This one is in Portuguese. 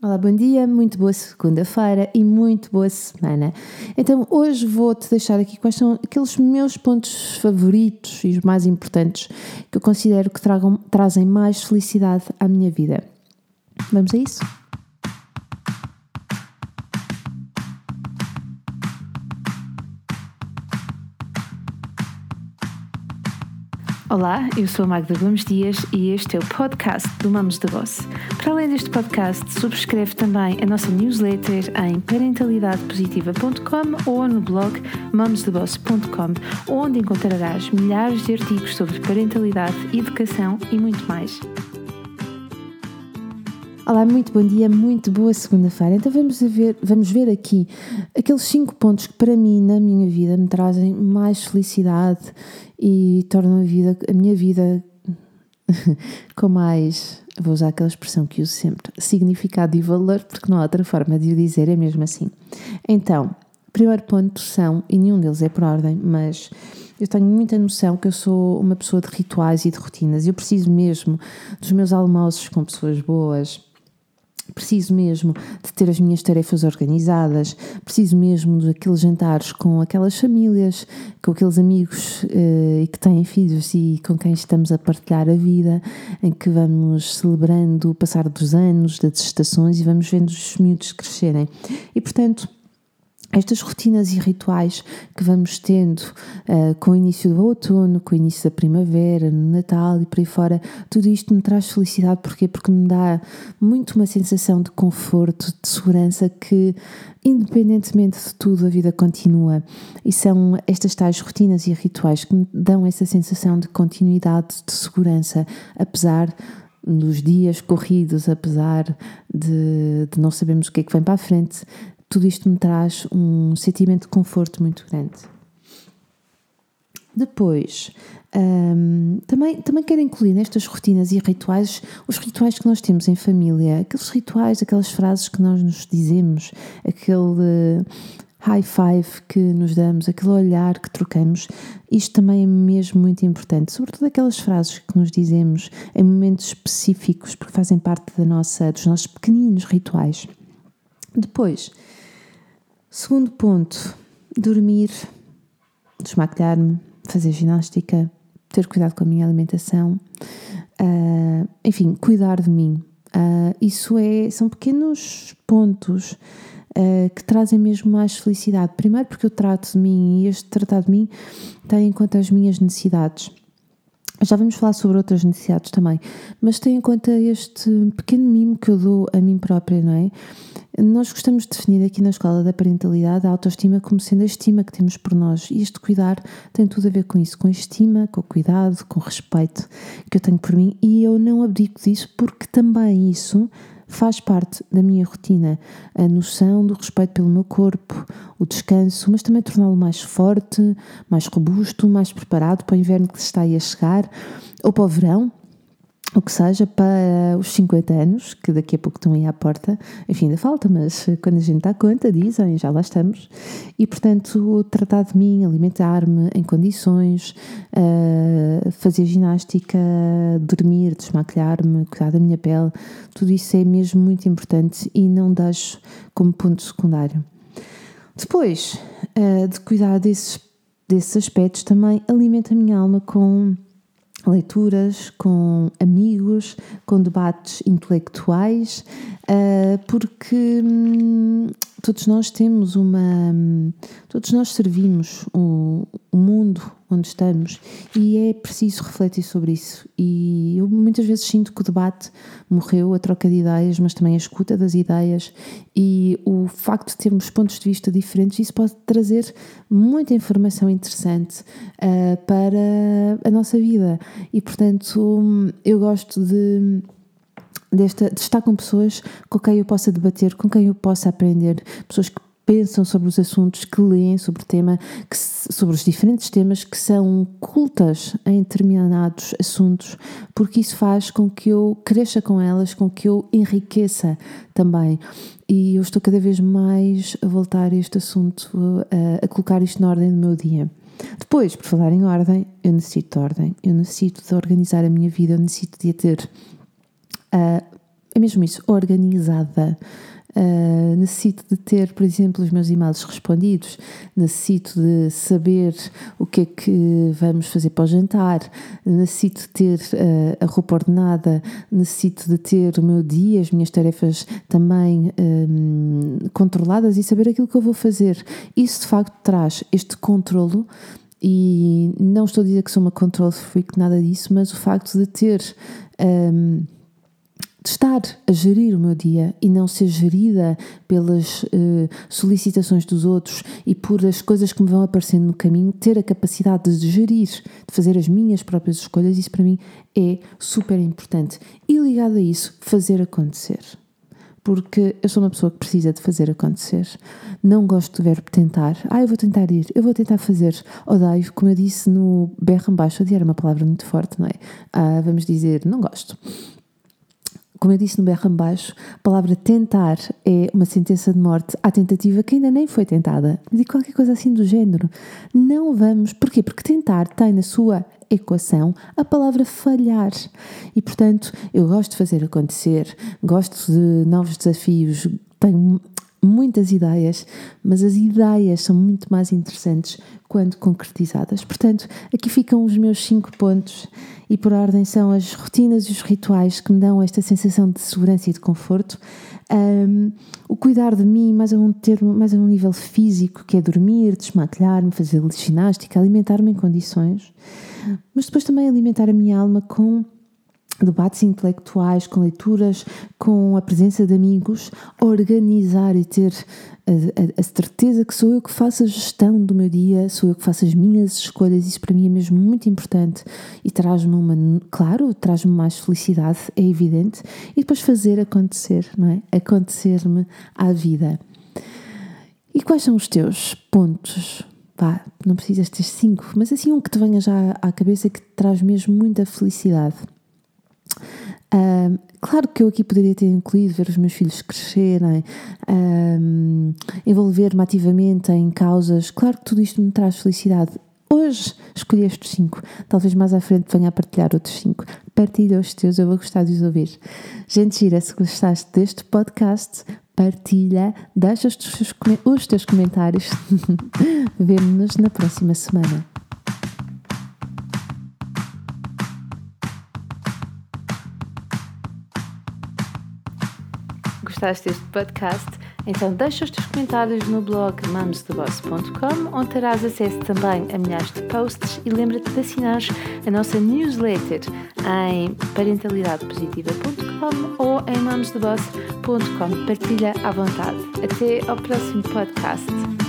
Olá, bom dia, muito boa segunda-feira e muito boa semana. Então, hoje vou-te deixar aqui quais são aqueles meus pontos favoritos e os mais importantes que eu considero que tragam, trazem mais felicidade à minha vida. Vamos a isso? Olá, eu sou a Magda Gomes Dias e este é o podcast do Mamos de Boss. Para além deste podcast, subscreve também a nossa newsletter em parentalidadepositiva.com ou no blog mamosdeboss.com, onde encontrarás milhares de artigos sobre parentalidade, educação e muito mais. Olá, muito bom dia, muito boa segunda-feira. Então vamos ver, vamos ver aqui aqueles cinco pontos que para mim na minha vida me trazem mais felicidade e tornam a, vida, a minha vida com mais, vou usar aquela expressão que uso sempre, significado e valor, porque não há outra forma de o dizer, é mesmo assim. Então, primeiro ponto são, e nenhum deles é por ordem, mas eu tenho muita noção que eu sou uma pessoa de rituais e de rotinas. Eu preciso mesmo dos meus almoços com pessoas boas, preciso mesmo de ter as minhas tarefas organizadas, preciso mesmo daqueles jantares com aquelas famílias, com aqueles amigos uh, que têm filhos e com quem estamos a partilhar a vida, em que vamos celebrando o passar dos anos, das estações e vamos vendo os miúdos crescerem. E portanto, estas rotinas e rituais que vamos tendo uh, com o início do outono, com o início da primavera, no Natal e por aí fora, tudo isto me traz felicidade. Porquê? Porque me dá muito uma sensação de conforto, de segurança que, independentemente de tudo, a vida continua. E são estas tais rotinas e rituais que me dão essa sensação de continuidade, de segurança, apesar dos dias corridos, apesar de, de não sabermos o que é que vem para a frente, tudo isto me traz um sentimento de conforto muito grande. Depois, um, também, também quero incluir nestas rotinas e rituais os rituais que nós temos em família, aqueles rituais, aquelas frases que nós nos dizemos, aquele high five que nos damos, aquele olhar que trocamos, isto também é mesmo muito importante, sobretudo aquelas frases que nos dizemos em momentos específicos, porque fazem parte da nossa, dos nossos pequeninos rituais. Depois, Segundo ponto, dormir, desmaquilhar-me, fazer ginástica, ter cuidado com a minha alimentação, uh, enfim, cuidar de mim. Uh, isso é, são pequenos pontos uh, que trazem mesmo mais felicidade. Primeiro porque eu trato de mim e este tratar de mim tem em conta as minhas necessidades. Já vamos falar sobre outras necessidades também, mas tem em conta este pequeno mimo que eu dou a mim própria, não é? Nós gostamos de definir aqui na escola da parentalidade a autoestima como sendo a estima que temos por nós e este cuidar tem tudo a ver com isso, com estima, com cuidado, com respeito que eu tenho por mim e eu não abdico disso porque também isso faz parte da minha rotina. A noção do respeito pelo meu corpo, o descanso, mas também torná-lo mais forte, mais robusto, mais preparado para o inverno que está aí a chegar ou para o verão, o que seja para os 50 anos, que daqui a pouco estão aí à porta, enfim, ainda falta, mas quando a gente dá conta, dizem, já lá estamos, e portanto, tratar de mim, alimentar-me em condições, uh, fazer ginástica, dormir, desmaquilhar-me, cuidar da minha pele, tudo isso é mesmo muito importante e não deixo como ponto secundário. Depois uh, de cuidar desses, desses aspectos, também alimento a minha alma com leituras, com amigos, com debates intelectuais, uh, porque hum, todos nós temos uma. Todos nós servimos o, o, mundo onde estamos e é preciso refletir sobre isso. E eu muitas vezes sinto que o debate morreu, a troca de ideias, mas também a escuta das ideias e o facto de termos pontos de vista diferentes, isso pode trazer muita informação interessante uh, para a nossa vida. E portanto, eu gosto de desta, de estar com pessoas com quem eu possa debater, com quem eu possa aprender, pessoas que pensam sobre os assuntos, que leem sobre o tema, que, sobre os diferentes temas, que são cultas em determinados assuntos, porque isso faz com que eu cresça com elas, com que eu enriqueça também. E eu estou cada vez mais a voltar a este assunto, a, a colocar isto na ordem do meu dia. Depois, por falar em ordem, eu necessito de ordem, eu necessito de organizar a minha vida, eu necessito de a ter uh, é mesmo isso, organizada. Uh, necessito de ter, por exemplo, os meus e-mails respondidos, necessito de saber o que é que vamos fazer para o jantar, necessito de ter uh, a roupa ordenada, necessito de ter o meu dia, as minhas tarefas também um, controladas e saber aquilo que eu vou fazer. Isso de facto traz este controlo. E não estou a dizer que sou uma control freak, nada disso, mas o facto de ter um, de estar a gerir o meu dia e não ser gerida pelas uh, solicitações dos outros e por as coisas que me vão aparecendo no caminho, ter a capacidade de gerir, de fazer as minhas próprias escolhas, isso para mim é super importante. E ligado a isso, fazer acontecer. Porque eu sou uma pessoa que precisa de fazer acontecer. Não gosto do verbo tentar. Ah, eu vou tentar ir, eu vou tentar fazer. Odeio, como eu disse no berro embaixo, odiar é uma palavra muito forte, não é? Ah, vamos dizer, não gosto como eu disse no berro baixo, a palavra tentar é uma sentença de morte à tentativa que ainda nem foi tentada. De qualquer coisa assim do género. Não vamos. Porquê? Porque tentar tem na sua equação a palavra falhar. E portanto, eu gosto de fazer acontecer, gosto de novos desafios, tenho muitas ideias, mas as ideias são muito mais interessantes quando concretizadas. Portanto, aqui ficam os meus cinco pontos e por ordem são as rotinas e os rituais que me dão esta sensação de segurança e de conforto. Um, o cuidar de mim mais a um termo, mais a um nível físico, que é dormir, desmaquilhar-me, fazer ginástica, alimentar-me em condições, mas depois também alimentar a minha alma com debates intelectuais, com leituras, com a presença de amigos, organizar e ter a, a, a, certeza que sou eu que faço a gestão do meu dia, sou eu que faço as minhas escolhas, isso para mim é mesmo muito importante e traz-me uma, claro, traz-me mais felicidade, é evidente, e depois fazer acontecer, não é? Acontecer-me à vida. E quais são os teus pontos? Pá, não precisas ter cinco, mas assim um que te venha já à cabeça que te traz mesmo muita felicidade. Um, claro que eu aqui poderia ter incluído ver os meus filhos crescerem, um, envolver-me ativamente em causas. Claro que tudo isto me traz felicidade. Hoje escolhi estes cinco, talvez mais à frente venha a partilhar outros cinco. Partilha os teus, eu vou gostar de os ouvir. Gente gira, se gostaste deste podcast, partilha, deixa os teus, os teus comentários. Vemo-nos na próxima semana. Gostaste deste podcast, então deixa os teus comentários no blog mamostheboss.com, onde terás acesso também a milhares de posts e lembra-te de assinar a nossa newsletter em parentalidadepositiva.com ou em mamostheboss.com. Partilha à vontade. Até ao próximo podcast.